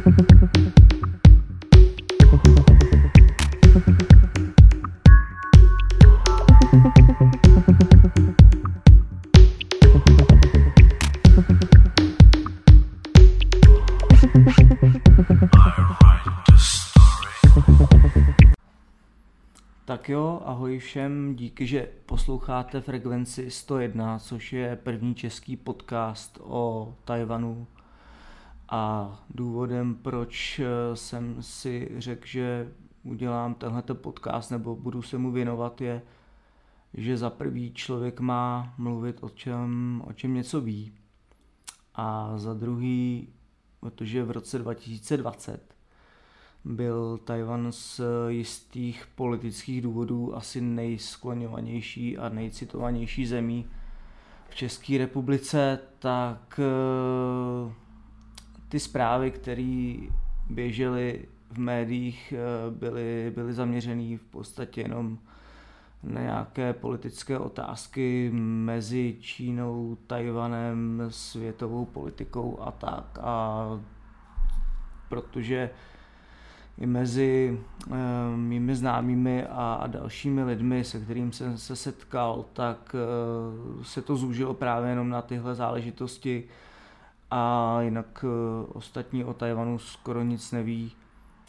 Tak jo, ahoj všem, díky, že posloucháte Frekvenci 101, což je první český podcast o Tajvanu. A důvodem, proč eh, jsem si řekl, že udělám tenhle podcast nebo budu se mu věnovat, je, že za prvý člověk má mluvit o čem, o čem něco ví. A za druhý, protože v roce 2020 byl Tajvan z jistých politických důvodů asi nejskloňovanější a nejcitovanější zemí v České republice, tak eh, ty zprávy, které běžely v médiích, eh, byly, byly zaměřené v podstatě jenom na nějaké politické otázky mezi Čínou, Tajvanem, světovou politikou a tak. A protože i mezi uh, mými známými a, a dalšími lidmi, se kterým jsem se setkal, tak uh, se to zúžilo právě jenom na tyhle záležitosti a jinak uh, ostatní o Tajvanu skoro nic neví.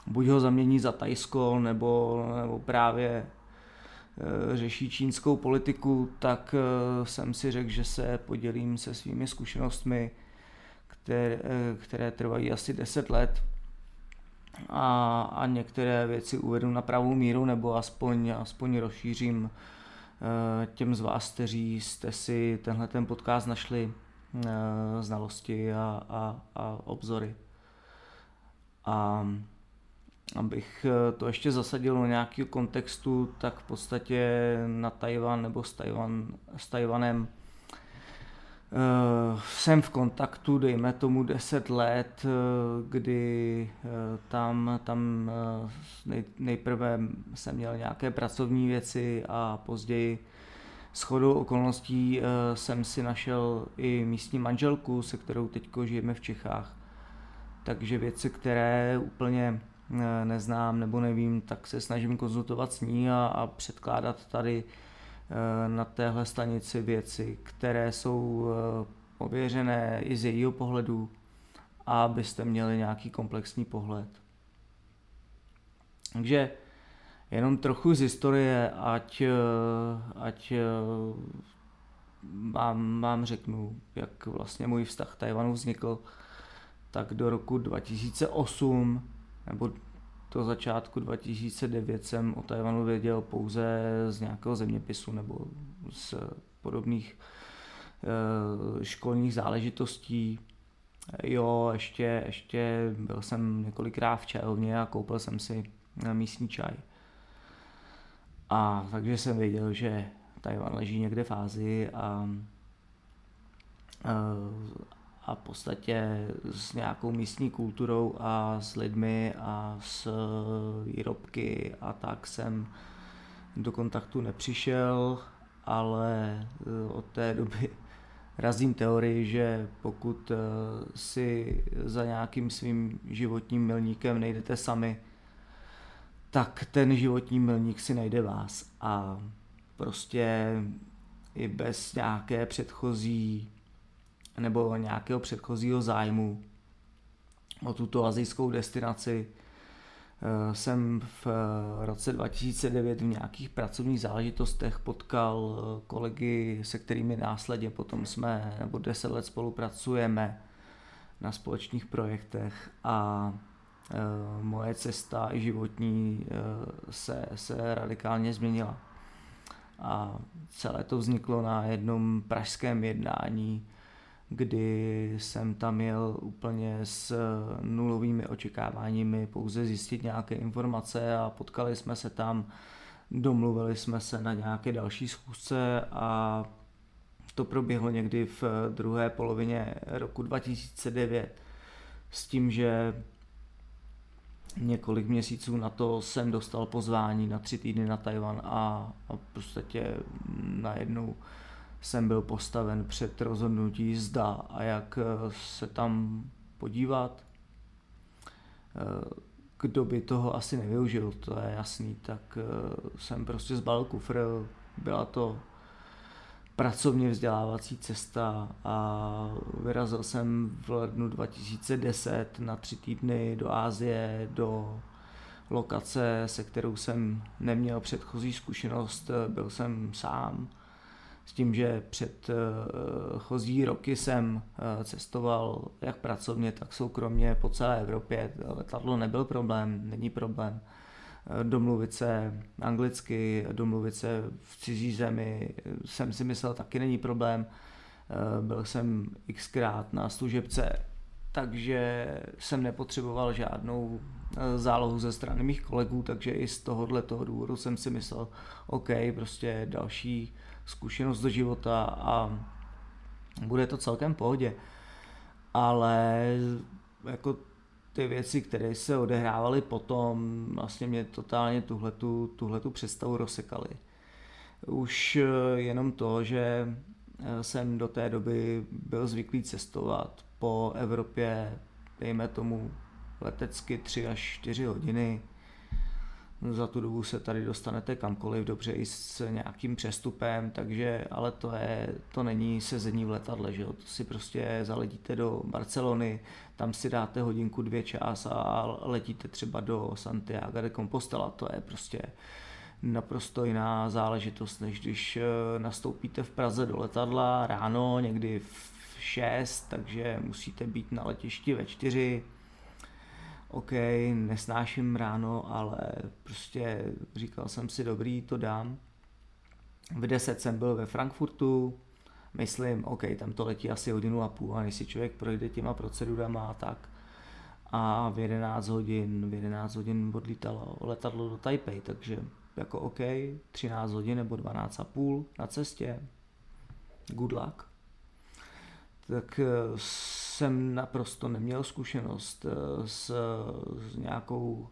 Buď ho zamění za Tajsko, nebo, nebo právě řeší čínskou politiku, tak jsem si řekl, že se podělím se svými zkušenostmi, které, které trvají asi 10 let a, a některé věci uvedu na pravou míru nebo aspoň, aspoň rozšířím eh, těm z vás, kteří jste si tenhle ten podcast našli eh, znalosti a, a, a obzory. A abych eh, to ještě zasadil do nějakého kontextu, tak v podstatě na Tajvan nebo s, Tajvan, s Tajvanem Uh, jsem v kontaktu, dejme tomu 10 let, kdy tam, tam nej, nejprve jsem měl nějaké pracovní věci a později s chodou okolností jsem si našel i místní manželku, se kterou teď žijeme v Čechách. Takže věci, které úplně neznám nebo nevím, tak se snažím konzultovat s ní a, a předkládat tady Eh, na téhle stanici věci, které jsou eh, ověřené i z jejího pohledu, abyste měli nějaký komplexní pohled. Takže jenom trochu z historie, ať, eh, ať vám, vám řeknu, jak vlastně můj vztah Tajvanu vznikl, tak do roku 2008 nebo do začátku 2009 jsem o Tajvanu věděl pouze z nějakého zeměpisu nebo z podobných eh, školních záležitostí. Jo, ještě, ještě byl jsem několikrát v čajovně a koupil jsem si místní čaj. A takže jsem věděl, že Tajvan leží někde v Ázii a, a v podstatě s nějakou místní kulturou a s lidmi a s výrobky a tak jsem do kontaktu nepřišel, ale eh, od té doby razím teorii, že pokud eh, si za nějakým svým životním milníkem nejdete sami, tak ten životní milník si najde vás a prostě i bez nějaké předchozí nebo nějakého předchozího zájmu o tuto azijskou destinaci eh, jsem v eh, roce 2009 v nějakých pracovních záležitostech potkal eh, kolegy, se kterými následně potom jsme nebo deset let spolupracujeme na společných projektech a moje cesta i životní se, se radikálně změnila. A celé to vzniklo na jednom pražském jednání, kdy jsem tam jel úplně s nulovými očekáváními, pouze zjistit nějaké informace a potkali jsme se tam, domluvili jsme se na nějaké další schůzce a to proběhlo někdy v druhé polovině roku 2009 s tím, že několik měsíců na to jsem dostal pozvání na tři týdny na Tajvan a, a prostě najednou jsem byl postaven před rozhodnutí zda a jak eh, se tam podívat. kdo by toho asi nevyužil, to je jasný, tak jsem prostě zbalil kufr, byla to pracovně vzdělávací cesta a vyrazil jsem v lednu 2010 na tři týdny do Ázie, do lokace, se kterou jsem neměl předchozí zkušenost, byl jsem sám. S tím, že před eh, roky jsem eh, cestoval jak pracovně, tak soukromně po celé Evropě. Letadlo nebyl problém, není problém domluvit se anglicky, domluvit se v cizí zemi, jsem si myslel taky není problém. Byl jsem xkrát na služebce, takže jsem nepotřeboval žádnou zálohu ze strany mých kolegů, takže i z tohohle toho důvodu jsem si myslel, OK, prostě další zkušenost do života a bude to celkem pohodě. Ale jako ty věci, které se odehrávaly potom, vlastně mě totálně tuhletu, tuhletu představu rozsekaly. Už eh, jenom to, že eh, jsem do té doby byl zvyklý cestovat po Evropě, dejme tomu letecky 3 až 4 hodiny. Za tu dobu se tady dostanete kamkoliv, dobře i s nějakým přestupem, takže, ale to, je, to není sezení v letadle, že jo? to si prostě zaledíte do Barcelony, tam si dáte hodinku, dvě čas a letíte třeba do Santiago de Compostela, to je prostě naprosto jiná záležitost, než když eh, nastoupíte v Praze do letadla ráno, někdy v 6, takže musíte být na letišti ve 4, OK, nesnáším ráno, ale prostě říkal jsem si, dobrý, to dám. V 10 jsem byl ve Frankfurtu, myslím, OK, tam to letí asi hodinu a půl, a než si člověk projde těma procedurama a tak. A v 11 hodin, v 11 hodin odlítalo letadlo do Taipei, takže jako OK, 13 hodin nebo 12 a půl na cestě. Good luck tak eh, jsem naprosto neměl zkušenost eh, s, s nějakou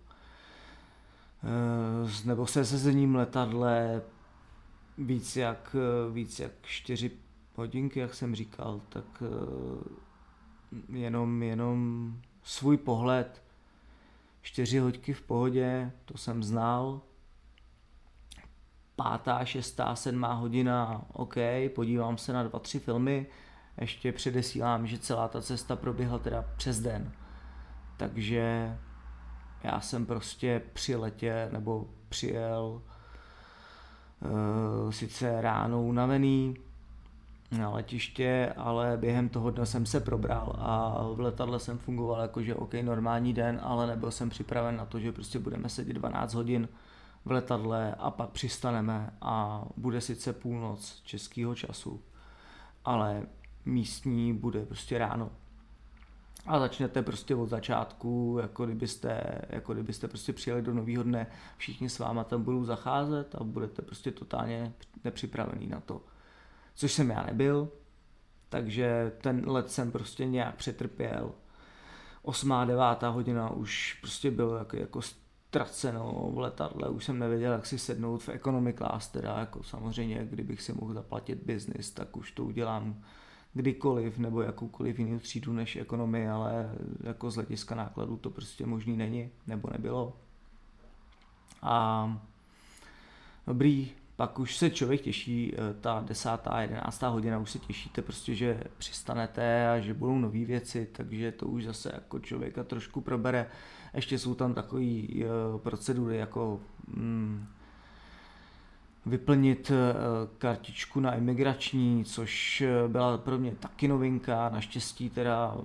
eh, nebo se sezením letadle víc jak, víc jak čtyři hodinky, jak jsem říkal, tak jenom, jenom svůj pohled, čtyři hodky v pohodě, to jsem znal, pátá, šestá, sedmá hodina, OK, podívám se na dva, tři filmy, ještě předesílám, že celá ta cesta proběhla teda přes den. Takže já jsem prostě při letě nebo přijel uh, sice ráno unavený na letiště, ale během toho dne jsem se probral a v letadle jsem fungoval jako, že OK, normální den, ale nebyl jsem připraven na to, že prostě budeme sedět 12 hodin v letadle a pak přistaneme a bude sice půlnoc českého času, ale místní bude prostě ráno. A začnete prostě od začátku, jako kdybyste, jako kdybyste prostě přijeli do nového dne, všichni s váma tam budou zacházet a budete prostě totálně nepřipravený na to. Což jsem já nebyl, takže ten let jsem prostě nějak přetrpěl. Osmá, devátá hodina už prostě byl jako, jako ztraceno v letadle, už jsem nevěděl, jak si sednout v economy class, teda jako samozřejmě, kdybych si mohl zaplatit biznis, tak už to udělám kdykoliv nebo jakoukoliv jinou třídu než ekonomii, ale jako z hlediska nákladů to prostě možný není nebo nebylo. A dobrý, pak už se člověk těší, eh, ta desátá, jedenáctá hodina už se těšíte prostě, že přistanete a že budou nové věci, takže to už zase jako člověka trošku probere. Ještě jsou tam takové eh, procedury jako mm, vyplnit eh, kartičku na imigrační, což eh, byla pro mě taky novinka. Naštěstí teda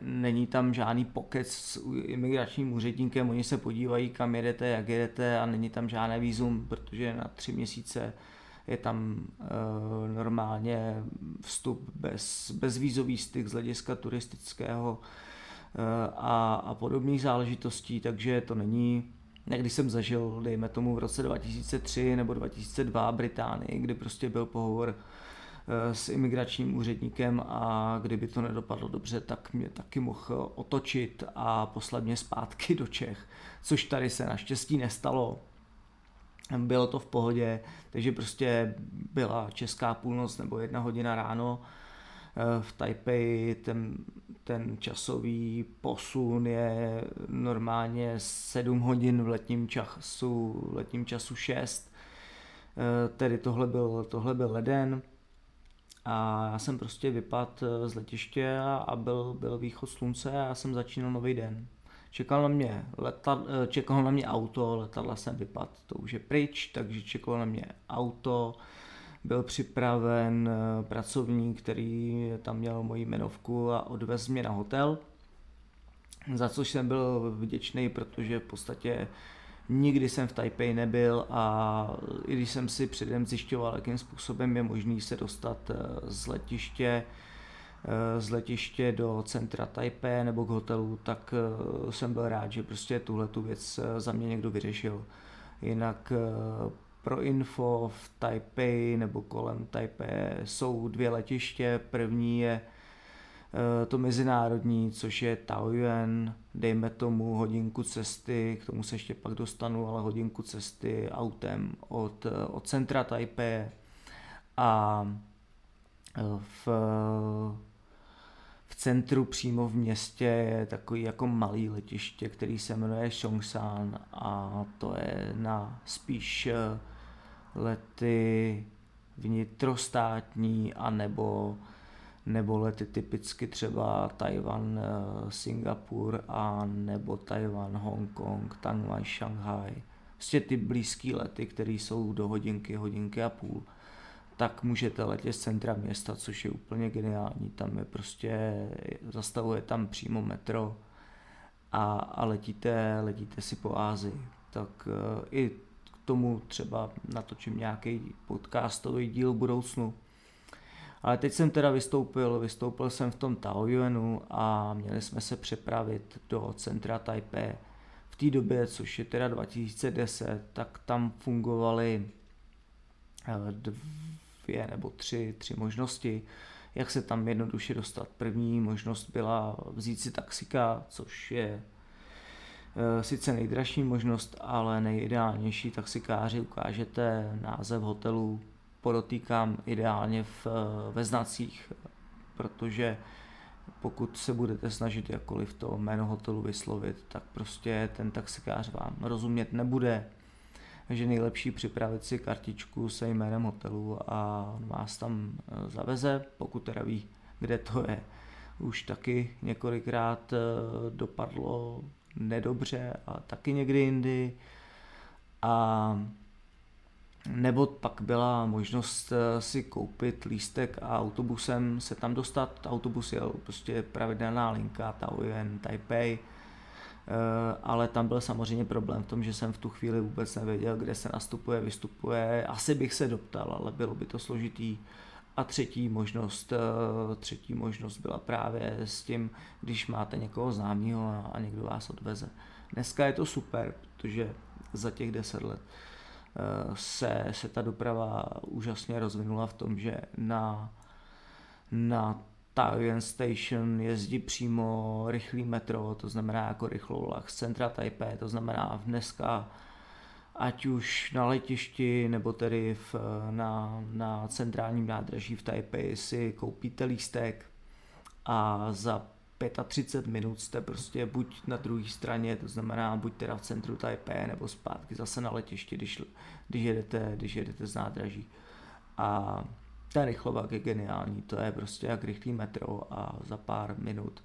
není tam žádný pokec s imigračním úředníkem, oni se podívají, kam jedete, jak jedete a není tam žádné výzum, protože na tři měsíce je tam uh, normálně vstup bez, bezvízový styk z hlediska turistického uh, a, a podobných záležitostí, takže to není Někdy jsem zažil, dejme tomu v roce 2003 nebo 2002 Británii, kdy prostě byl pohovor eh, s imigračním úředníkem a kdyby to nedopadlo dobře, tak mě taky mohl otočit a poslat mě zpátky do Čech, což tady se naštěstí nestalo. Bylo to v pohodě, takže prostě byla česká půlnoc nebo jedna hodina ráno eh, v Taipei, ten ten časový posun je normálně 7 hodin v letním času, v letním času 6. Eh, tedy tohle byl, tohle byl leden a já jsem prostě vypad eh, z letiště a byl, byl východ slunce a já jsem začínal nový den. Čekal na mě, letad, eh, čekal na mě auto, letadla jsem vypad, to už je pryč, takže čekalo na mě auto, byl připraven eh, pracovník, který tam měl moji jmenovku a odvez mě na hotel, za což jsem byl vděčný, protože v podstatě nikdy jsem v Taipei nebyl a i když jsem si předem zjišťoval, jakým způsobem je možný se dostat eh, z letiště, eh, z letiště do centra Taipei nebo k hotelu, tak jsem byl rád, že prostě tuhle tu věc za mě někdo vyřešil. Jinak pro info v Taipei nebo kolem Taipei jsou dvě letiště. První je eh, to mezinárodní, což je Taoyuan, dejme tomu hodinku cesty, k tomu se ještě pak dostanu, ale hodinku cesty autem od, eh, od centra Taipei a eh, v, v centru přímo v městě je takový jako malý letiště, který se jmenuje Songshan a to je na spíš lety vnitrostátní a nebo, nebo lety typicky třeba Tajvan, eh, Singapur a nebo Tajvan, Hongkong, Taiwan, Shanghai. Prostě ty blízké lety, které jsou do hodinky, hodinky a půl, tak můžete letět z centra města, což je úplně geniální. Tam je prostě, zastavuje tam přímo metro a, a letíte, letíte si po Ázii. Tak uh, i tomu třeba natočím nějaký podcastový díl v budoucnu. Ale teď jsem teda vystoupil, vystoupil jsem v tom Taoyuanu a měli jsme se přepravit do centra Taipei. V té době, což je teda 2010, tak tam fungovaly eh, dvě nebo tři, tři možnosti, jak se tam jednoduše dostat. První možnost byla vzít si taxika, což je sice nejdražší možnost, ale nejideálnější taxikáři ukážete název hotelu, podotýkám ideálně v, eh, ve znacích, protože pokud se budete snažit jakkoliv to jméno hotelu vyslovit, tak prostě ten taxikář vám rozumět nebude. Takže nejlepší připravit si kartičku se jménem hotelu a on vás tam eh, zaveze, pokud teda ví, kde to je. Už taky několikrát dopadlo nedobře a taky někdy jindy. A nebo pak byla možnost eh, si koupit lístek a autobusem se tam dostat. Autobus jel prostě pravidelná linka Taoyuan, Taipei, eh, ale tam byl samozřejmě problém v tom, že jsem v tu chvíli vůbec nevěděl, kde se nastupuje, vystupuje. Asi bych se doptal, ale bylo by to složitý. A třetí možnost, eh, třetí možnost byla právě s tím, když máte někoho známého a někdo vás odveze. Dneska je to super, protože za těch deset let eh, se, se ta doprava úžasně rozvinula v tom, že na, na Taoyuan Station jezdí přímo rychlý metro, to znamená jako rychlou vlak z centra Taipei, to znamená dneska ať už na letišti nebo tedy v, na, na centrálním nádraží v Taipei si koupíte lístek a za 35 minut jste prostě buď na druhé straně, to znamená buď teda v centru Taipei nebo zpátky zase na letišti, když, když, jedete, když jedete z nádraží. A ten rychlovak je geniální, to je prostě jak rychlý metro a za pár minut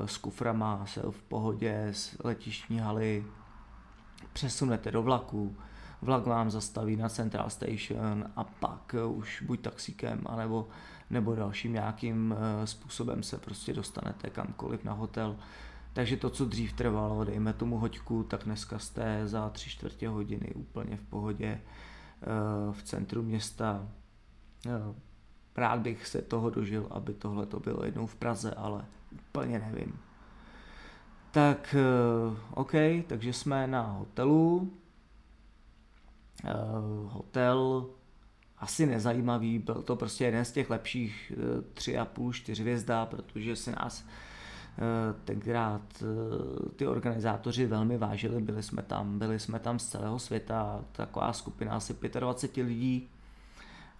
uh, s kuframa se v pohodě z letištní haly přesunete do vlaku, vlak vám zastaví na Central Station a pak už buď taxíkem, anebo, nebo dalším nějakým eh, způsobem se prostě dostanete kamkoliv na hotel. Takže to, co dřív trvalo, dejme tomu hoďku, tak dneska jste za tři čtvrtě hodiny úplně v pohodě eh, v centru města. Eh, rád bych se toho dožil, aby tohle to bylo jednou v Praze, ale úplně nevím. Tak eh, OK, takže jsme na hotelu. Eh, hotel asi nezajímavý, byl to prostě jeden z těch lepších eh, tři a půl, čtyři hvězda, protože si nás tenkrát ty organizátoři velmi vážili, byli jsme tam, byli jsme tam z celého světa, taková skupina asi 25 lidí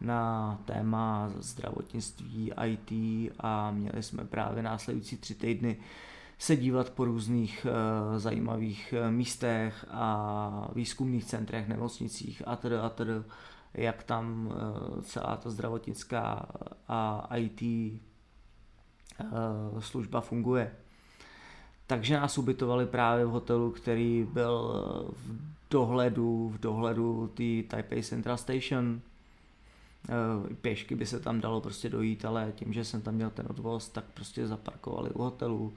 na téma zdravotnictví, IT a měli jsme právě následující tři týdny se dívat po různých uh, zajímavých místech a výzkumných centrech, nemocnicích a tedy a tedy, jak tam uh, celá ta zdravotnická a IT služba funguje. Takže nás ubytovali právě v hotelu, který byl v dohledu, v dohledu té Taipei Central Station. Eh, pěšky by se tam dalo prostě dojít, ale tím, že jsem tam měl ten odvoz, tak prostě zaparkovali u hotelu.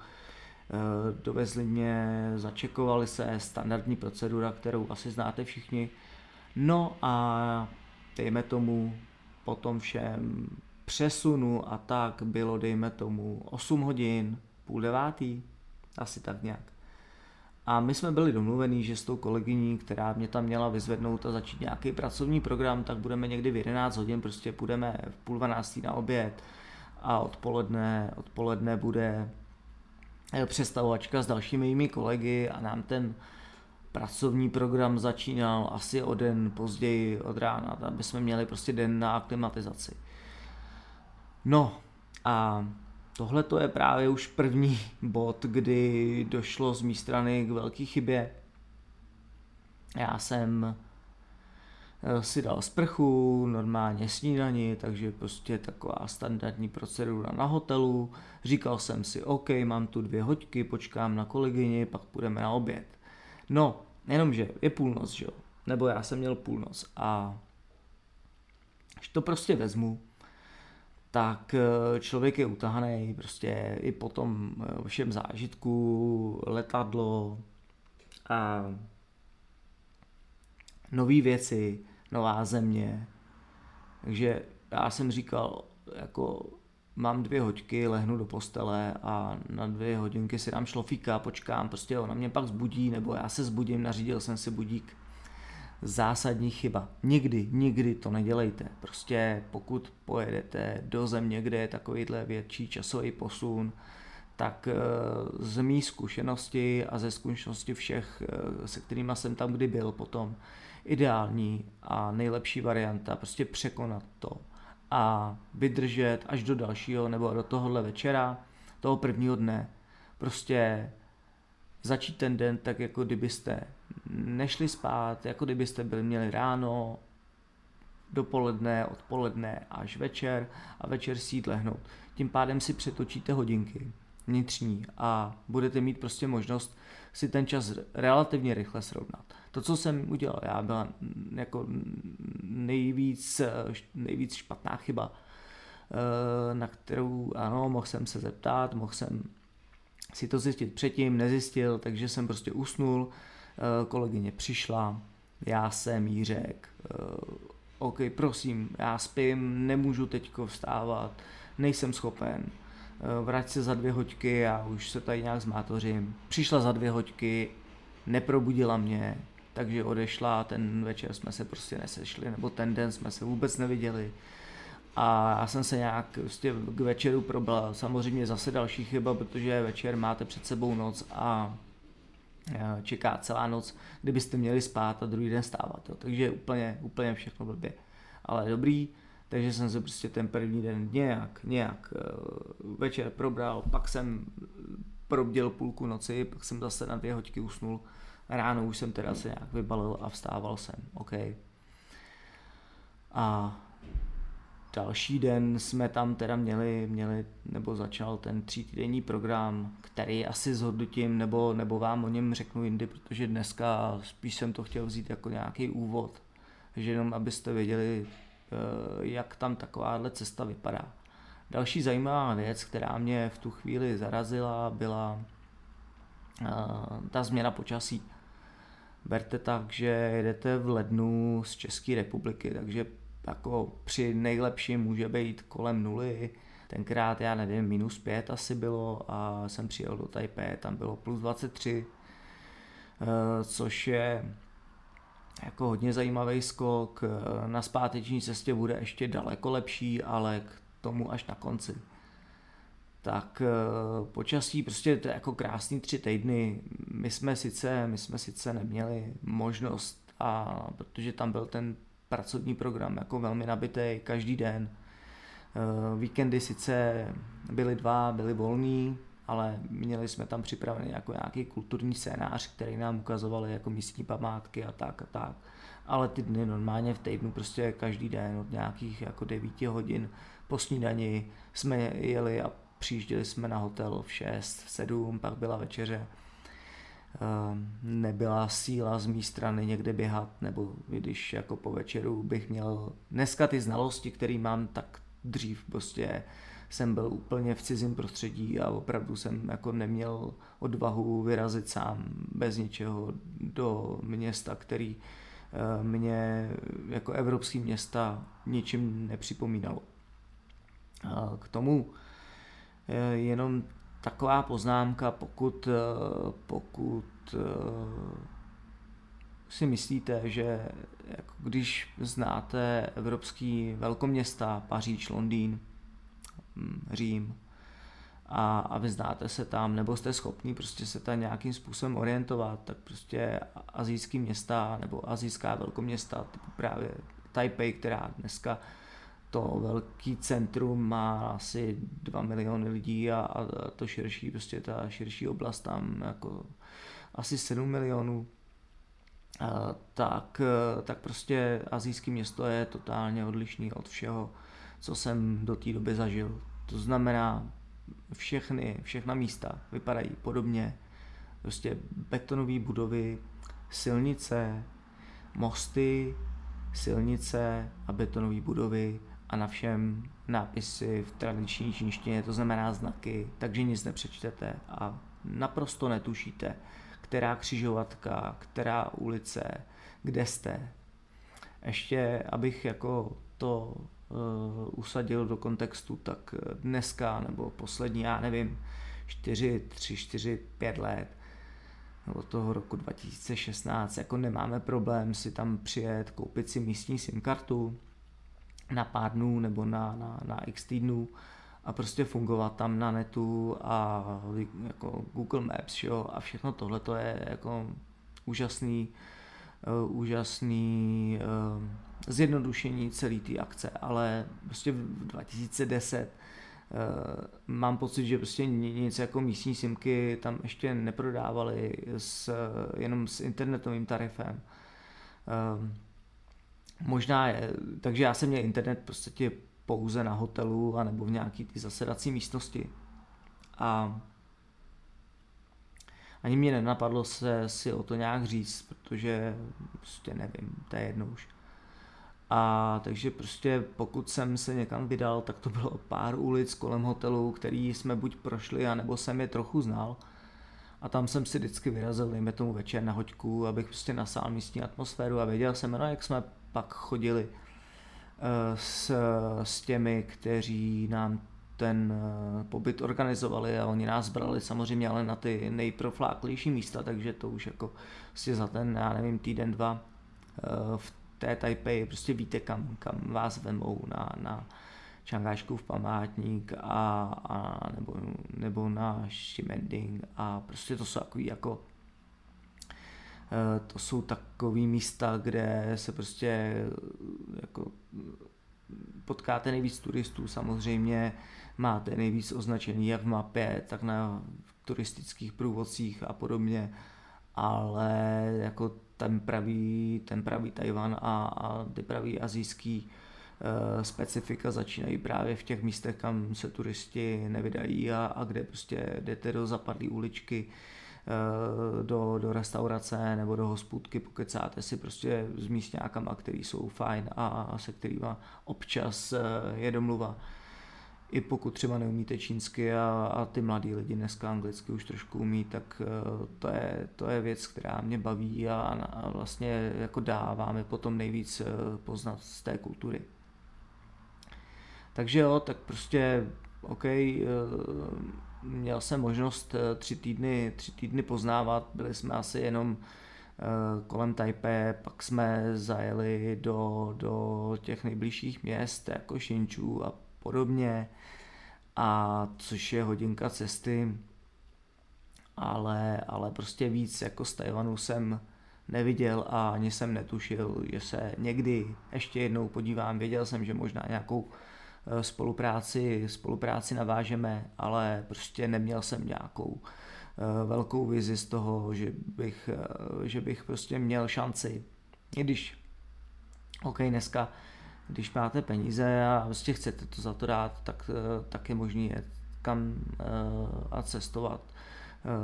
Eh, dovezli mě, začekovali se, standardní procedura, kterou asi znáte všichni. No a dejme tomu po tom všem přesunu a tak bylo, dejme tomu, 8 hodin, půl devátý, asi tak nějak. A my jsme byli domluvení, že s tou kolegyní, která mě tam měla vyzvednout a začít nějaký pracovní program, tak budeme někdy v 11 hodin, prostě půjdeme v půl 12 na oběd a odpoledne, odpoledne bude přestavovačka s dalšími mými kolegy a nám ten pracovní program začínal asi o den později od rána, aby jsme měli prostě den na aklimatizaci. No a Tohle to je právě už první bod, kdy došlo z mé strany k velké chybě. Já jsem eh, si dal sprchu, normálně snídani, takže prostě taková standardní procedura na hotelu. Říkal jsem si, OK, mám tu dvě hoďky, počkám na kolegyni, pak půjdeme na oběd. No, jenomže je půlnoc, že jo? Nebo já jsem měl půlnoc a až to prostě vezmu, tak eh, člověk je utahaný prostě i po tom eh, všem zážitku, letadlo a nové věci, nová země. Takže já jsem říkal, jako mám dvě hoďky, lehnu do postele a na dvě hodinky si dám šlofíka, počkám, prostě ona mě pak zbudí, nebo já se zbudím, nařídil jsem si budík zásadní chyba. Nikdy, nikdy to nedělejte. Prostě pokud pojedete do země, kde je takovýhle větší časový posun, tak eh, z mý zkušenosti a ze zkušenosti všech, eh, se kterými jsem tam kdy byl potom, ideální a nejlepší varianta, prostě překonat to a vydržet až do dalšího nebo do tohohle večera, toho prvního dne. Prostě začít ten den tak, jako kdybyste nešli spát, jako kdybyste byli měli ráno, dopoledne, odpoledne až večer a večer si jít lehnout. Tím pádem si přetočíte hodinky vnitřní a budete mít prostě možnost si ten čas relativně rychle srovnat. To, co jsem udělal, já byla jako nejvíc, nejvíc špatná chyba, eh, na kterou ano, mohl jsem se zeptat, mohl jsem si to zjistit předtím, nezjistil, takže jsem prostě usnul, eh, kolegyně přišla, já jsem jí řekl, eh, OK, prosím, já spím, nemůžu teďko vstávat, nejsem schopen, vrať se za dvě hoďky, já už se tady nějak zmátořím. Přišla za dvě hoďky, neprobudila mě, takže odešla, ten večer jsme se prostě nesešli, nebo ten den jsme se vůbec neviděli a já jsem se nějak prostě k večeru probral. Samozřejmě zase další chyba, protože večer máte před sebou noc a čeká celá noc, kdybyste měli spát a druhý den stávat. Jo. Takže úplně, úplně všechno blbě. Ale dobrý, takže jsem se prostě ten první den nějak, nějak eh, večer probral, pak jsem probděl půlku noci, pak jsem zase na dvě hoďky usnul. Ráno už jsem teda se nějak vybalil a vstával jsem, OK. A Další den jsme tam teda měli, měli nebo začal ten třítýdenní program, který asi zhodnotím, nebo, nebo vám o něm řeknu jindy, protože dneska spíš jsem to chtěl vzít jako nějaký úvod, že jenom abyste věděli, eh, jak tam takováhle cesta vypadá. Další zajímavá věc, která mě v tu chvíli zarazila, byla eh, ta změna počasí. Berte tak, že jedete v lednu z České republiky, takže jako při nejlepším může být kolem nuly, tenkrát já nevím, minus pět asi bylo a jsem přijel do Taipei, tam bylo plus 23, eh, což je jako hodně zajímavý skok, na zpáteční cestě bude ještě daleko lepší, ale k tomu až na konci. Tak eh, počasí, prostě to je jako krásný tři týdny, my jsme sice, my jsme sice neměli možnost, a protože tam byl ten pracovní program jako velmi nabitý každý den. Uh, víkendy sice byly dva, byly volný, ale měli jsme tam připravený jako nějaký kulturní scénář, který nám ukazovali jako místní památky a tak a tak. Ale ty dny normálně v týdnu prostě každý den od nějakých jako 9 hodin po snídani jsme jeli a přijížděli jsme na hotel v 6, v 7, pak byla večeře. Ehm, nebyla síla z mé strany někde běhat, nebo když jako po večeru bych měl dneska ty znalosti, které mám, tak dřív prostě jsem byl úplně v cizím prostředí a opravdu jsem jako neměl odvahu vyrazit sám bez ničeho do města, který mě jako evropský města ničím nepřipomínalo. K tomu eh, jenom taková poznámka, pokud, eh, pokud si myslíte, že jako když znáte evropský velkoměsta, Paříž, Londýn, hm, Řím, a, a vy znáte se tam, nebo jste schopni prostě se tam nějakým způsobem orientovat, tak prostě azijský města nebo azijská velkoměsta, typu právě Taipei, která dneska to velký centrum má asi 2 miliony lidí a, a to širší, prostě ta širší oblast tam jako asi 7 milionů, tak, tak prostě azijské město je totálně odlišný od všeho, co jsem do té doby zažil. To znamená, všechny, všechna místa vypadají podobně. Prostě betonové budovy, silnice, mosty, silnice a betonové budovy a na všem nápisy v tradiční čínštině, to znamená znaky, takže nic nepřečtete a naprosto netušíte, která křižovatka, která ulice, kde jste. Ještě, abych jako to usadil do kontextu, tak dneska, nebo poslední, já nevím, 4, 3, 4, 5 let, od toho roku 2016, jako nemáme problém si tam přijet, koupit si místní SIM kartu na pár dnů nebo na, na, na x týdnů a prostě fungovat tam na netu a jako Google Maps jo, a všechno tohle to je jako úžasný, úžasný uh, zjednodušení celé té akce, ale prostě v 2010 uh, eh, mám pocit, že prostě nic jako místní simky tam ještě neprodávali s, jenom s internetovým tarifem. Možná je, takže já jsem měl internet prostě pouze na hotelu anebo v nějaký ty zasedací místnosti. A ani mě nenapadlo se si o to nějak říct, protože prostě nevím, to je jedno už. A takže prostě pokud jsem se někam vydal, tak to bylo pár ulic kolem hotelu, který jsme buď prošli, anebo jsem je trochu znal. A tam jsem si vždycky vyrazil, dejme tomu večer na hoďku, abych prostě nasál místní atmosféru a věděl jsem, no, jak jsme pak chodili Eh, s, s těmi, kteří nám ten eh, pobyt organizovali a oni nás brali samozřejmě ale na ty nejprofláklejší místa, takže to už jako prostě za ten, já nevím, týden, dva eh, v té Taipei prostě víte, kam, kam vás vemou na, na v památník a, a nebo, nebo na Shimending. A prostě to jsou takový jako Eh, to jsou takové místa, kde se prostě jako potkáte nejvíc turistů samozřejmě, máte nejvíc označený jak v mapě, tak na turistických průvodcích a podobně, ale jako ten pravý, ten pravý Tajvan a, a ty pravý azijský uh, specifika začínají právě v těch místech, kam se turisti nevydají a, a kde prostě jdete do zapadlé uličky, Eh, do, do restaurace nebo do hospůdky, pokecáte si prostě s místňákama, který jsou fajn a se kterými občas eh, je domluva. I pokud třeba neumíte čínsky a, a ty mladí lidi dneska anglicky už trošku umí, tak eh, to je, to je věc, která mě baví a, a vlastně jako dává mi potom nejvíc poznat z té kultury. Takže jo, tak prostě OK, měl jsem možnost eh, tři týdny, tři týdny poznávat, byli jsme asi jenom eh, kolem Taipei, pak jsme zajeli do, do těch nejbližších měst, jako Shinchu a podobně, a což je hodinka cesty, ale, ale prostě víc jako z Tajvanu jsem neviděl a ani jsem netušil, že se někdy ještě jednou podívám. Věděl jsem, že možná nějakou eh, spolupráci, spolupráci navážeme, ale prostě neměl jsem nějakou eh, velkou vizi z toho, že bych, eh, že bych prostě měl šanci. I když, OK, dneska, když máte peníze a prostě chcete to za to dát, tak, tak je možný jet kam a cestovat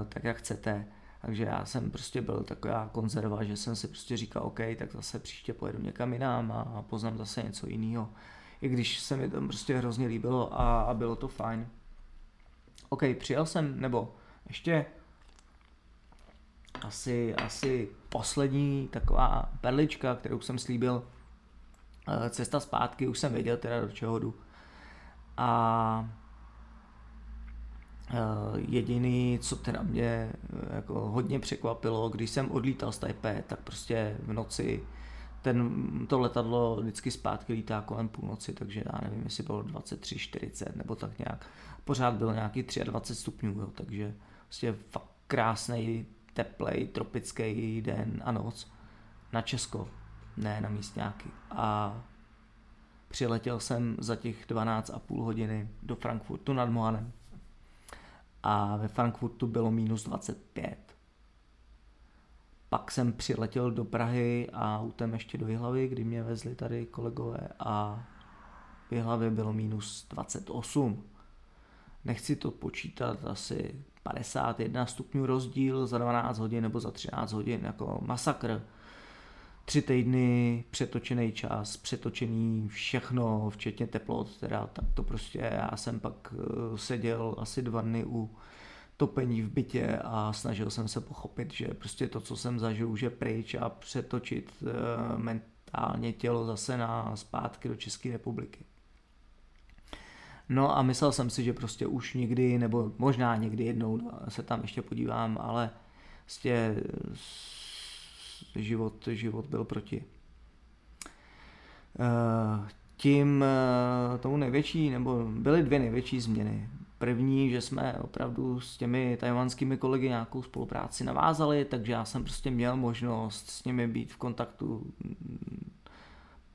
tak, jak chcete takže já jsem prostě byl taková konzerva, že jsem si prostě říkal, OK, tak zase příště pojedu někam jinam a poznám zase něco jiného. I když se mi to prostě hrozně líbilo a, a bylo to fajn. OK, přijel jsem, nebo ještě asi, asi poslední taková perlička, kterou jsem slíbil, eh, cesta zpátky, už jsem věděl teda do čeho jdu. A Eh, jediný, co teda mě eh, jako hodně překvapilo, když jsem odlítal z Taipei, tak prostě v noci ten, to letadlo vždycky zpátky lítá kolem půlnoci, takže já nevím, jestli bylo 23, 40 nebo tak nějak. Pořád bylo nějaký 23 stupňů, jo, takže prostě fakt krásný, teplej, tropický den a noc na Česko, ne na místňáky. A přiletěl jsem za těch 12,5 hodiny do Frankfurtu nad Mohanem a ve Frankfurtu bylo minus 25. Pak jsem přiletěl do Prahy a autem ještě do Jihlavy, kdy mě vezli tady kolegové a v Jihlavě bylo minus 28. Nechci to počítat, asi 51 stupňů rozdíl za 12 hodin nebo za 13 hodin, jako masakr tři týdny přetočený čas, přetočený všechno, včetně teplot, teda, tak to prostě já jsem pak eh, seděl asi dva dny u topení v bytě a snažil jsem se pochopit, že prostě to, co jsem zažil, už je pryč a přetočit eh, mentálně tělo zase na zpátky do České republiky. No a myslel jsem si, že prostě už nikdy, nebo možná někdy jednou se tam ještě podívám, ale prostě život, život byl proti. Eh, tím eh, tomu největší, nebo byly dvě největší změny. První, že jsme opravdu s těmi tajvanskými kolegy nějakou spolupráci navázali, takže já jsem prostě měl možnost s nimi být v kontaktu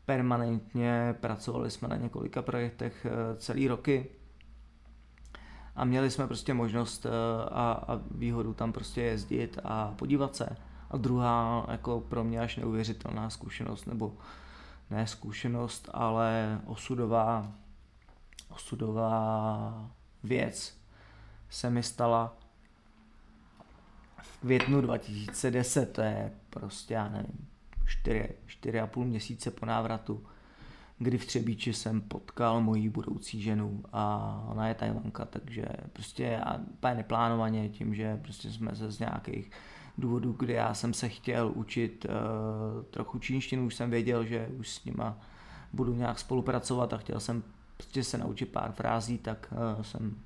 permanentně, pracovali jsme na několika projektech eh, celý roky a měli jsme prostě možnost a, a výhodu tam prostě jezdit a podívat se. A druhá jako pro mě až neuvěřitelná zkušenost, nebo ne zkušenost, ale osudová, osudová věc se mi stala v květnu 2010, to je prostě, já nevím, 4, 4,5 měsíce po návratu, kdy v Třebíči jsem potkal moji budoucí ženu a ona je tajvanka, takže prostě já neplánovaně tím, že prostě jsme se z nějakých důvodů, kdy já jsem se chtěl učit uh, trochu čínštinu, už jsem věděl, že už s nima budu nějak spolupracovat a chtěl jsem prostě se naučit pár frází, tak uh, jsem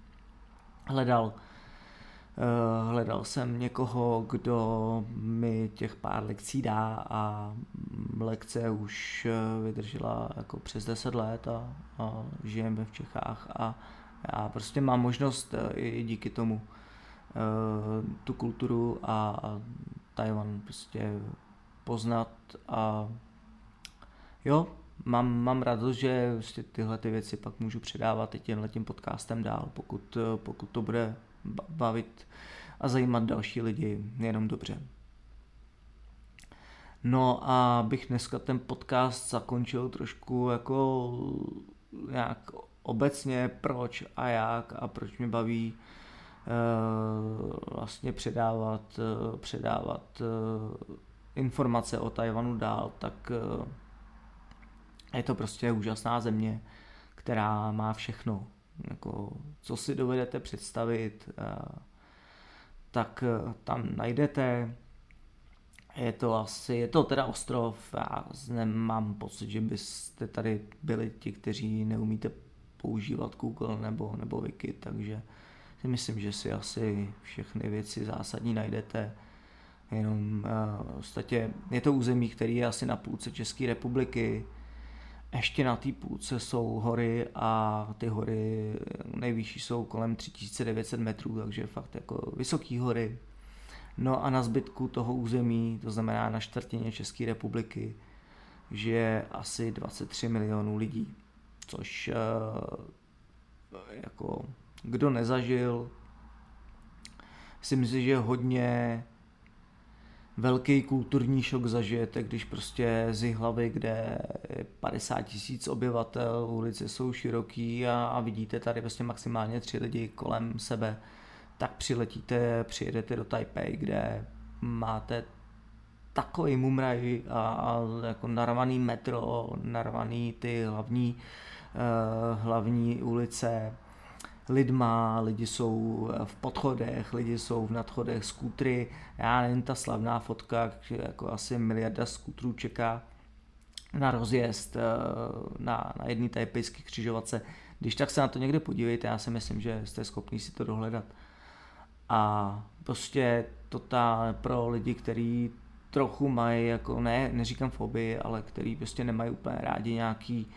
hledal uh, hledal jsem někoho, kdo mi těch pár lekcí dá a lekce už vydržela jako přes 10 let a, a žijeme v Čechách a já prostě mám možnost i díky tomu tu kulturu a, a Tajvan prostě poznat a jo, mám, mám radost, že prostě tyhle ty věci pak můžu předávat i tímhle tím podcastem dál, pokud, pokud to bude bavit a zajímat další lidi jenom dobře. No a bych dneska ten podcast zakončil trošku jako nějak obecně proč a jak a proč mě baví Eh, vlastně předávat, eh, předávat eh, informace o Tajvanu dál, tak je to prostě úžasná země, která má všechno. Jako, co si dovedete představit, tak tam najdete. Je to asi, je to teda ostrov, já nemám pocit, že byste tady byli ti, kteří neumíte používat Google nebo, nebo Wiki, takže si myslím, že si asi všechny věci zásadní najdete. Jenom uh, ostatně je to území, který je asi na půlce České republiky. Ještě na té půlce jsou hory a ty hory nejvyšší jsou kolem 3900 metrů, takže fakt jako vysoké hory. No a na zbytku toho území, to znamená na čtvrtině České republiky, žije asi 23 milionů lidí, což jako kdo nezažil, si myslím, že hodně velký kulturní šok zažijete, když prostě z hlavy, kde je 50 tisíc obyvatel, ulice jsou široký a, a vidíte tady prostě maximálně tři lidi kolem sebe, tak přiletíte, přijedete do Taipei, kde máte takový mumraj a, a jako narvaný metro, narvaný ty hlavní, uh, hlavní ulice, lidma, lidi jsou v podchodech, lidi jsou v nadchodech, skútry, já nevím, ta slavná fotka, jako asi miliarda skútrů čeká na rozjezd eh, na, na jedné tajpejské křižovatce. Když tak se na to někde podívejte, já si myslím, že jste schopni si to dohledat. A prostě to ta pro lidi, kteří trochu mají, jako ne, neříkám fobii, ale který prostě nemají úplně rádi nějaký uh,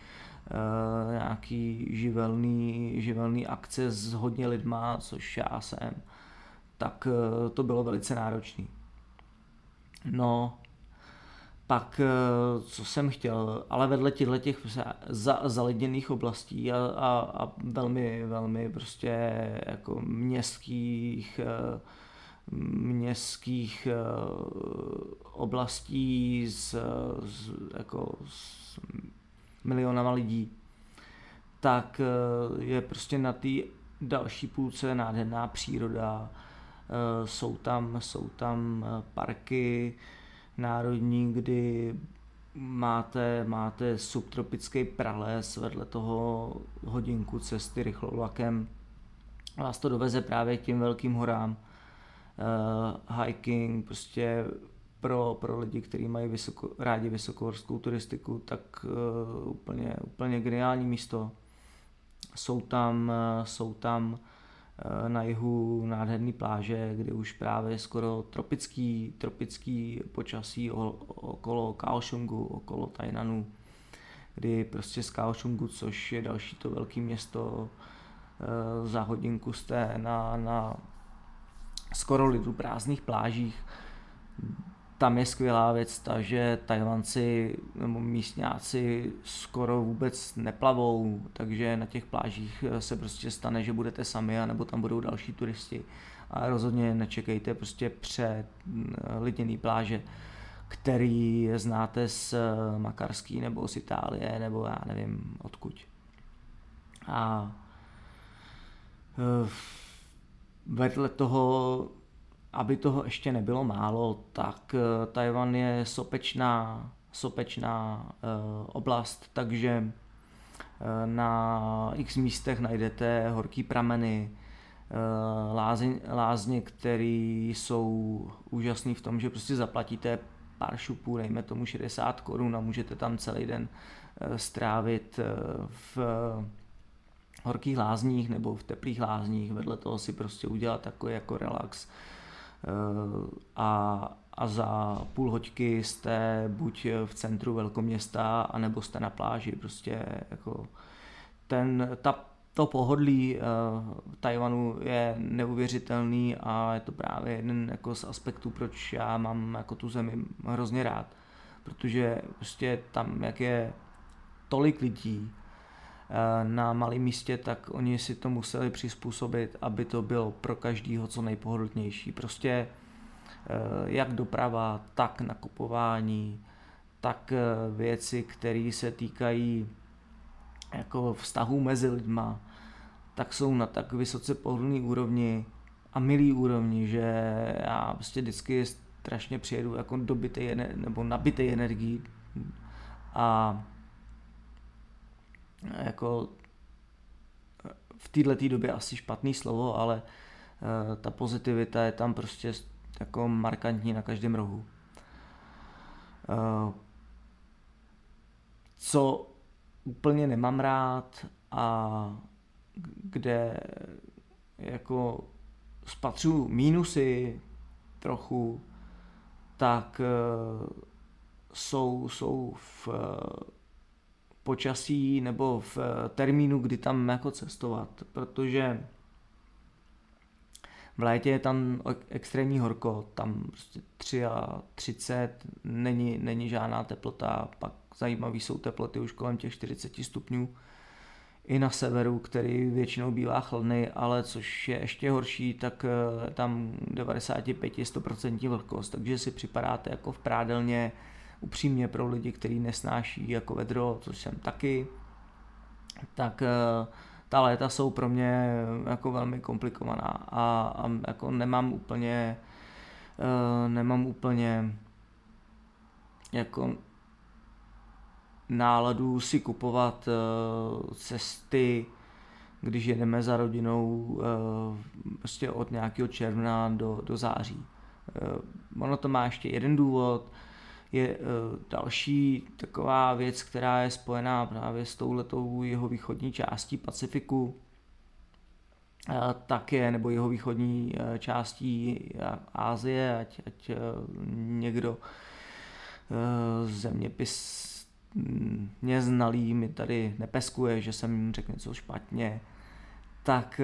nějaký živelný, živelný akce s hodně lidma, což já jsem, tak uh, to bylo velice náročné. No, pak, uh, co jsem chtěl, ale vedle těchto těch za, zalidněných oblastí a, a, a velmi, velmi prostě jako městských městských oblastí s, s, jako s milionama lidí, tak eh, je prostě na té další půlce nádherná příroda, eh, jsou tam, jsou tam eh, parky národní, kdy máte, máte subtropický prales, vedle toho hodinku cesty rychlovlakem. Vás to doveze právě k těm velkým horám. Uh, hiking, prostě pro, pro lidi, kteří mají vysoko, rádi vysokohorskou turistiku, tak uh, úplně, úplně geniální místo. Jsou tam, uh, jsou tam uh, na jihu nádherné pláže, kde už právě skoro tropický, tropický počasí o, okolo Kaohsiungu, okolo Tainanu, kdy prostě z Kaohsiungu, což je další to velké město, za hodinku jste na, na skoro lidu prázdných plážích tam je skvělá věc ta, že Tajvanci nebo místňáci skoro vůbec neplavou, takže na těch plážích se prostě stane, že budete sami, nebo tam budou další turisti. A rozhodně nečekejte prostě před mm, liděný pláže, který znáte z Makarský nebo z Itálie, nebo já nevím odkud. A eh, vedle toho aby toho ještě nebylo málo, tak eh, Tajvan je sopečná, sopečná uh, oblast, takže uh, na x místech najdete horký prameny, lázně, lázně které jsou úžasné v tom, že prostě zaplatíte pár šupů, dejme tomu 60 korun a můžete tam celý den strávit v horkých lázních nebo v teplých lázních, vedle toho si prostě udělat takový jako relax a, a za půl hoďky jste buď v centru velkoměsta, anebo jste na pláži. Prostě jako ten, ta, to pohodlí uh, Tajvanu je neuvěřitelný a je to právě jeden jako z aspektů, proč já mám jako tu zemi hrozně rád. Protože prostě tam, jak je tolik lidí, Eh, na malém místě, tak oni si to museli přizpůsobit, aby to bylo pro každýho co nejpohodlnější. Prostě eh, jak doprava, tak nakupování, tak eh, věci, které se týkají jako vztahů mezi lidma, tak jsou na tak vysoce pohodlný úrovni a milý úrovni, že já prostě vždycky strašně přijedu jako dobitej nebo nabitej energii a jako v této době asi špatný slovo, ale uh, ta pozitivita je tam prostě jako markantní na každém rohu. Uh, co úplně nemám rád a kde jako spatřu mínusy trochu, tak uh, jsou, jsou v počasí nebo v eh, termínu, kdy tam jako cestovat, protože v létě je tam extrémní horko, tam prostě 3 a 30, není, není žádná teplota, pak zajímavý jsou teploty už kolem těch 40 stupňů i na severu, který většinou bývá chladný, ale což je ještě horší, tak eh, tam 95-100% vlhkost, takže si připadáte jako v prádelně upřímně pro lidi, kteří nesnáší jako vedro, což jsem taky, tak eh, ta léta jsou pro mě jako velmi komplikovaná a, a jako nemám úplně uh, nemám úplně jako náladu si kupovat uh, cesty, když jedeme za rodinou prostě od nějakého června do, do září. Ono to má ještě jeden důvod, je uh, další taková věc, která je spojená právě s touhletou jeho východní částí Pacifiku, uh, tak je, nebo jeho východní uh, částí Ázie, ať, ať někdo zeměpis mě znalý mi tady nepeskuje, že jsem řekl něco špatně, tak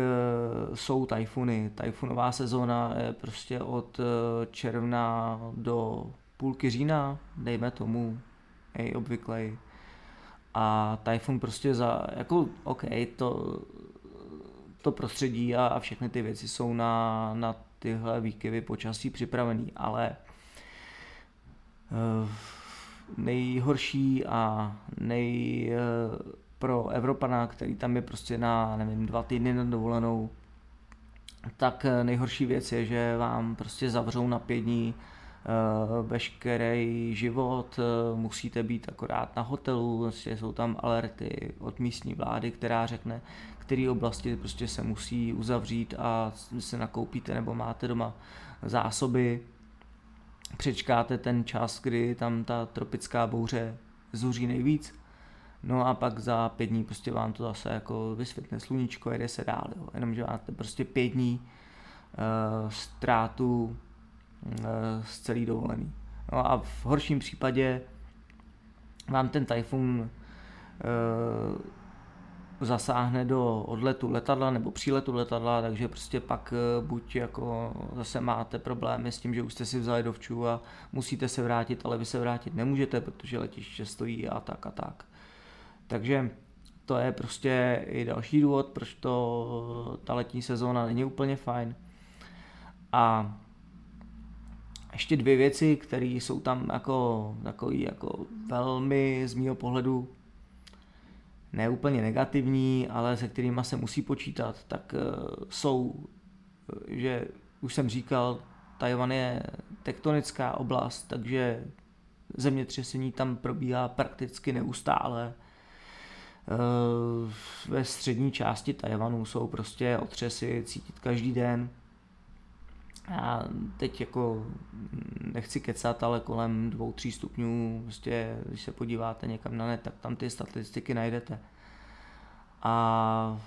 jsou tajfuny. Tajfunová sezóna je prostě od června do půlky října, dejme tomu, hej, obvyklej. A Typhoon prostě za, jako, OK, to, to prostředí a, a všechny ty věci jsou na, na tyhle výkyvy počasí připravený, ale uh, nejhorší a nej uh, pro Evropana, který tam je prostě na, nevím, dva týdny na dovolenou, tak nejhorší věc je, že vám prostě zavřou na pět dní Eh, veškerý život, eh, musíte být akorát na hotelu, prostě jsou tam alerty od místní vlády, která řekne, které oblasti prostě se musí uzavřít a se nakoupíte nebo máte doma zásoby, přečkáte ten čas, kdy tam ta tropická bouře zuří nejvíc, no a pak za pět dní prostě vám to zase jako vysvětne sluníčko, jede se dál, jo. jenomže máte prostě pět dní uh, ztrátu Eh, z celý dovolený. No a v horším případě vám ten tajfun eh, zasáhne do odletu letadla nebo příletu letadla, takže prostě pak eh, buď jako zase máte problémy s tím, že už jste si vzali dovču a musíte se vrátit, ale vy se vrátit nemůžete, protože letiště stojí a tak a tak. Takže to je prostě i další důvod, proč to ta letní sezóna není úplně fajn. A ještě dvě věci, které jsou tam jako, takový jako velmi z mého pohledu neúplně negativní, ale se kterými se musí počítat, tak uh, jsou, že už jsem říkal, Tajvan je tektonická oblast, takže zemětřesení tam probíhá prakticky neustále. Uh, ve střední části Tajvanu jsou prostě otřesy cítit každý den, a teď jako nechci kecat, ale kolem dvou, tří stupňů, prostě, když se podíváte někam na net, tak tam ty statistiky najdete. A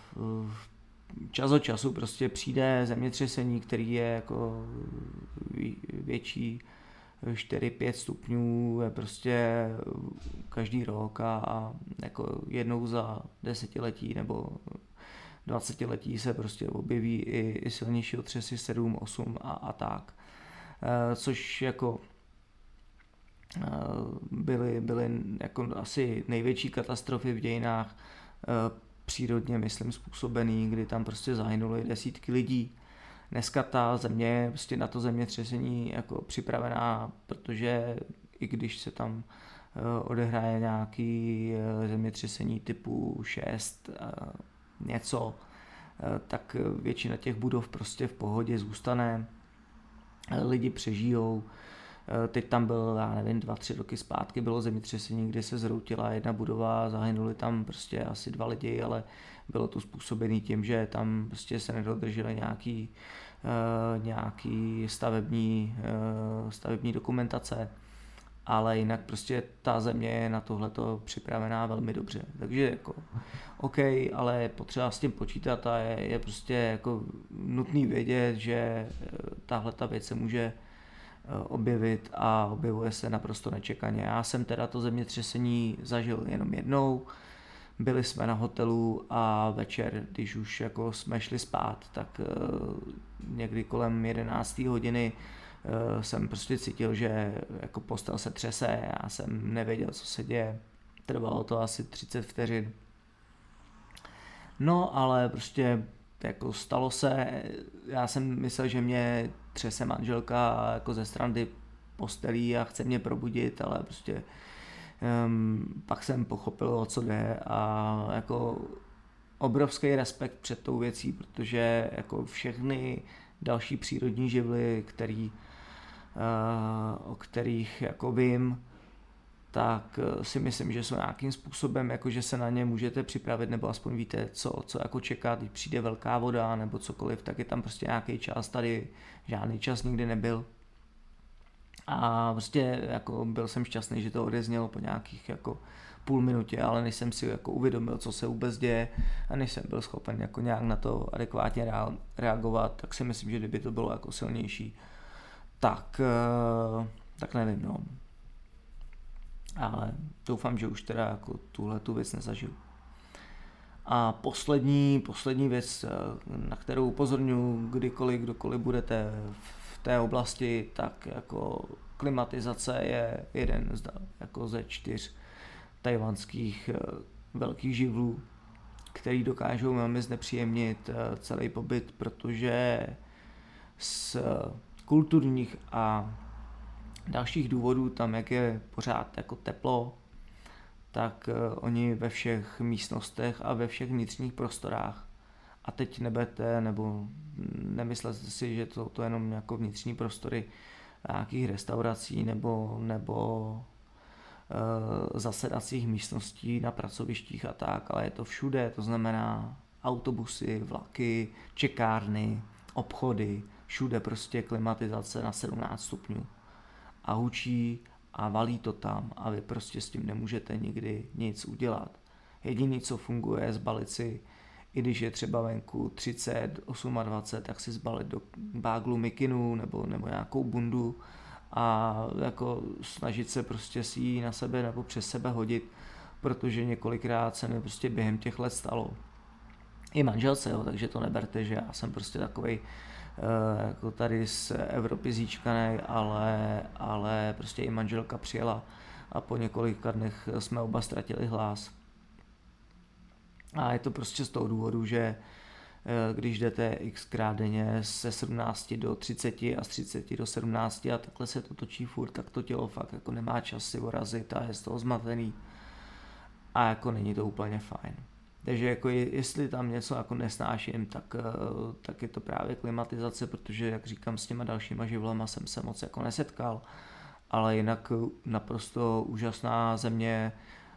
čas od času prostě přijde zemětřesení, který je jako větší 4-5 stupňů, je prostě každý rok a, a jako jednou za desetiletí nebo 20 letí se prostě objeví i, i silnější otřesy 7, 8 a, a tak. E, což jako e, byly, byly jako asi největší katastrofy v dějinách e, přírodně, myslím, způsobený, kdy tam prostě zahynuly desítky lidí. Dneska ta země je prostě na to zemětřesení jako připravená, protože i když se tam odehraje nějaký zemětřesení typu 6, něco, eh, tak většina těch budov prostě v pohodě zůstane, eh, lidi přežijou. Eh, teď tam byl, já nevím, dva, tři roky zpátky bylo zemětřesení, kdy se zhroutila jedna budova, zahynuli tam prostě asi dva lidi, ale bylo to způsobené tím, že tam prostě se nedodržely nějaký, nějaký stavební, stavební dokumentace ale jinak prostě ta země je na tohleto připravená velmi dobře. Takže jako OK, ale je potřeba s tím počítat a je, je prostě jako nutný vědět, že eh, tahle ta věc se může eh, objevit a objevuje se naprosto nečekaně. Já jsem teda to zemětřesení zažil jenom jednou, byli jsme na hotelu a večer, když už jako jsme šli spát, tak někdy kolem 11. hodiny jsem prostě cítil, že jako postel se třese, já jsem nevěděl, co se děje. Trvalo to asi 30 vteřin. No, ale prostě jako stalo se, já jsem myslel, že mě třese manželka jako ze strany postelí a chce mě probudit, ale prostě um, pak jsem pochopil, o co jde a jako obrovský respekt před tou věcí, protože jako všechny další přírodní živly, který, o kterých jako vím, tak eh, si myslím, že jsou nějakým způsobem, jako že se na ně můžete připravit, nebo aspoň víte, co, co jako čekat, když přijde velká voda nebo cokoliv, tak je tam prostě nějaký čas, tady žádný čas nikdy nebyl. A prostě jako byl jsem šťastný, že to odeznělo po nějakých jako půl minutě, ale než jsem si jako uvědomil, co se vůbec děje a než jsem byl schopen jako nějak na to adekvátně reagovat, tak si myslím, že kdyby to bylo jako silnější, tak, eh, tak nevím, no ale doufám, že už teda jako tuhle tu věc nezažiju. A poslední, poslední věc, eh, na kterou upozorňuji, kdykoliv, kdokoliv budete v té oblasti, tak jako klimatizace je jeden z, jako ze čtyř tajvanských eh, velkých živlů, který dokážou velmi znepříjemnit celý pobyt, protože z kulturních a dalších důvodů, tam jak je pořád jako teplo, tak eh, oni ve všech místnostech a ve všech vnitřních prostorách. A teď nebete nebo nemyslete si, že to, to jenom jako vnitřní prostory nějakých restaurací nebo, nebo e, zasedacích místností na pracovištích a tak, ale je to všude, to znamená autobusy, vlaky, čekárny, obchody, všude prostě klimatizace na 17 stupňů a hučí a valí to tam a vy prostě s tím nemůžete nikdy nic udělat. Jediný, co funguje, je zbalit si, i když je třeba venku 30, 28, tak si zbalit do báglu mikinu nebo, nebo nějakou bundu a jako snažit se prostě si ji na sebe nebo přes sebe hodit, protože několikrát se mi prostě během těch let stalo. I manželce, jo, takže to neberte, že já jsem prostě takovej jako tady z Evropy zíčkaný, ale, ale prostě i manželka přijela a po několika dnech jsme oba ztratili hlas. A je to prostě z toho důvodu, že eh, když jdete x krát denně se 17 do 30 a z 30 do 17 a takhle se to točí furt, tak to tělo fakt jako nemá čas si vorazit a je z toho zmatený. A jako není to úplně fajn. Takže jako jestli tam něco jako nesnáším, tak, eh, tak je to právě klimatizace, protože jak říkám s těma dalšíma živlema jsem se moc jako nesetkal, ale jinak naprosto úžasná země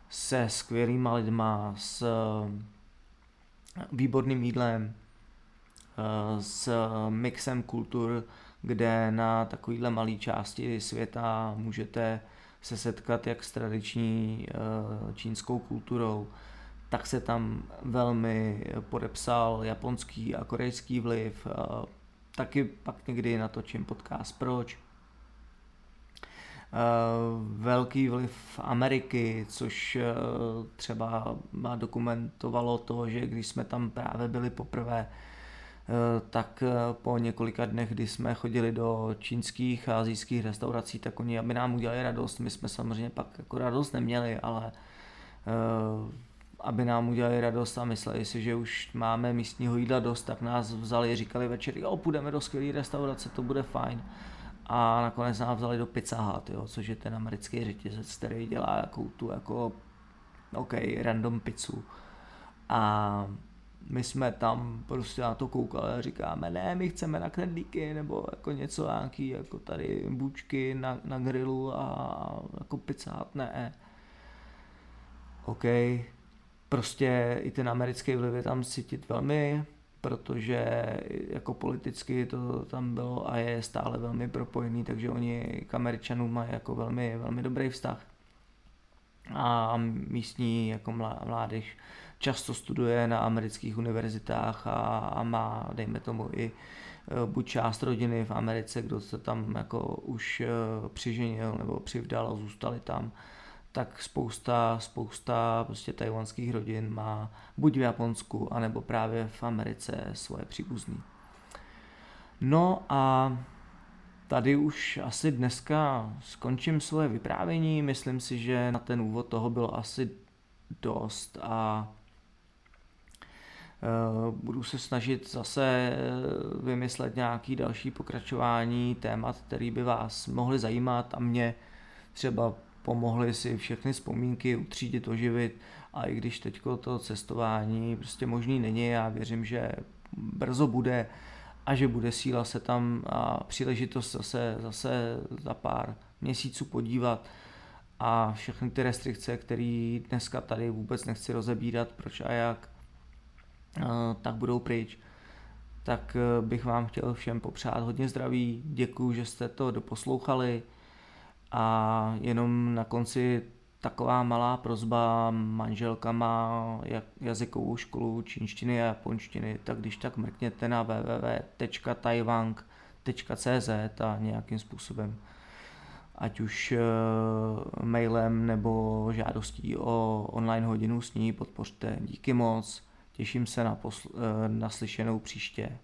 se skvělýma lidma, s eh, výborným jídlem, eh, s mixem kultur, kde na takovýhle malé části světa můžete se setkat jak s tradiční čínskou kulturou, tak se tam velmi podepsal japonský a korejský vliv. Taky pak někdy natočím podcast Proč. Velký vliv Ameriky, což třeba dokumentovalo to, že když jsme tam právě byli poprvé, tak po několika dnech, kdy jsme chodili do čínských a azijských restaurací, tak oni, aby nám udělali radost, my jsme samozřejmě pak jako radost neměli, ale aby nám udělali radost a mysleli si, že už máme místního jídla dost, tak nás vzali, říkali večer, jo, půjdeme do skvělé restaurace, to bude fajn. A nakonec nás vzali do Pizza Hut, jo, což je ten americký řetězec, který dělá jako tu jako, OK, random pizzu. A my jsme tam prostě na to koukali a říkáme, ne, my chceme na knedlíky, nebo jako něco, nějaký jako tady bučky na, na grilu a jako pizza ne. OK, prostě i ten americký vliv je tam cítit velmi, protože jako politicky to tam bylo a je stále velmi propojený, takže oni k Američanům mají jako velmi, velmi dobrý vztah. A místní jako mládež často studuje na amerických univerzitách a, a má, dejme tomu, i e, buď část rodiny v Americe, kdo se tam jako už e, přiženil nebo přivdal a zůstali tam tak spousta, spousta prostě tajvanských rodin má buď v Japonsku, anebo právě v Americe svoje příbuzný. No a tady už asi dneska skončím svoje vyprávění. Myslím si, že na ten úvod toho bylo asi dost a Eh, budu se snažit zase eh, vymyslet nějaký další pokračování témat, který by vás mohly zajímat a mě třeba pomohly si všechny vzpomínky utřídit, oživit. A i když teď to cestování prostě možný není, já věřím, že brzo bude a že bude síla se tam a příležitost zase, zase za pár měsíců podívat. A všechny ty restrikce, které dneska tady vůbec nechci rozebírat, proč a jak, tak budou pryč. Tak eh, bych vám chtěl všem popřát hodně zdraví, děkuji, že jste to doposlouchali a jenom na konci taková malá prozba, manželka má jazykovou školu čínštiny a japonštiny, tak když tak mrkněte na www.taiwang.cz a nějakým způsobem ať už eh, mailem nebo žádostí o online hodinu s ní podpořte. Díky moc. Těším se na, posl- eh, na slyšenou příště.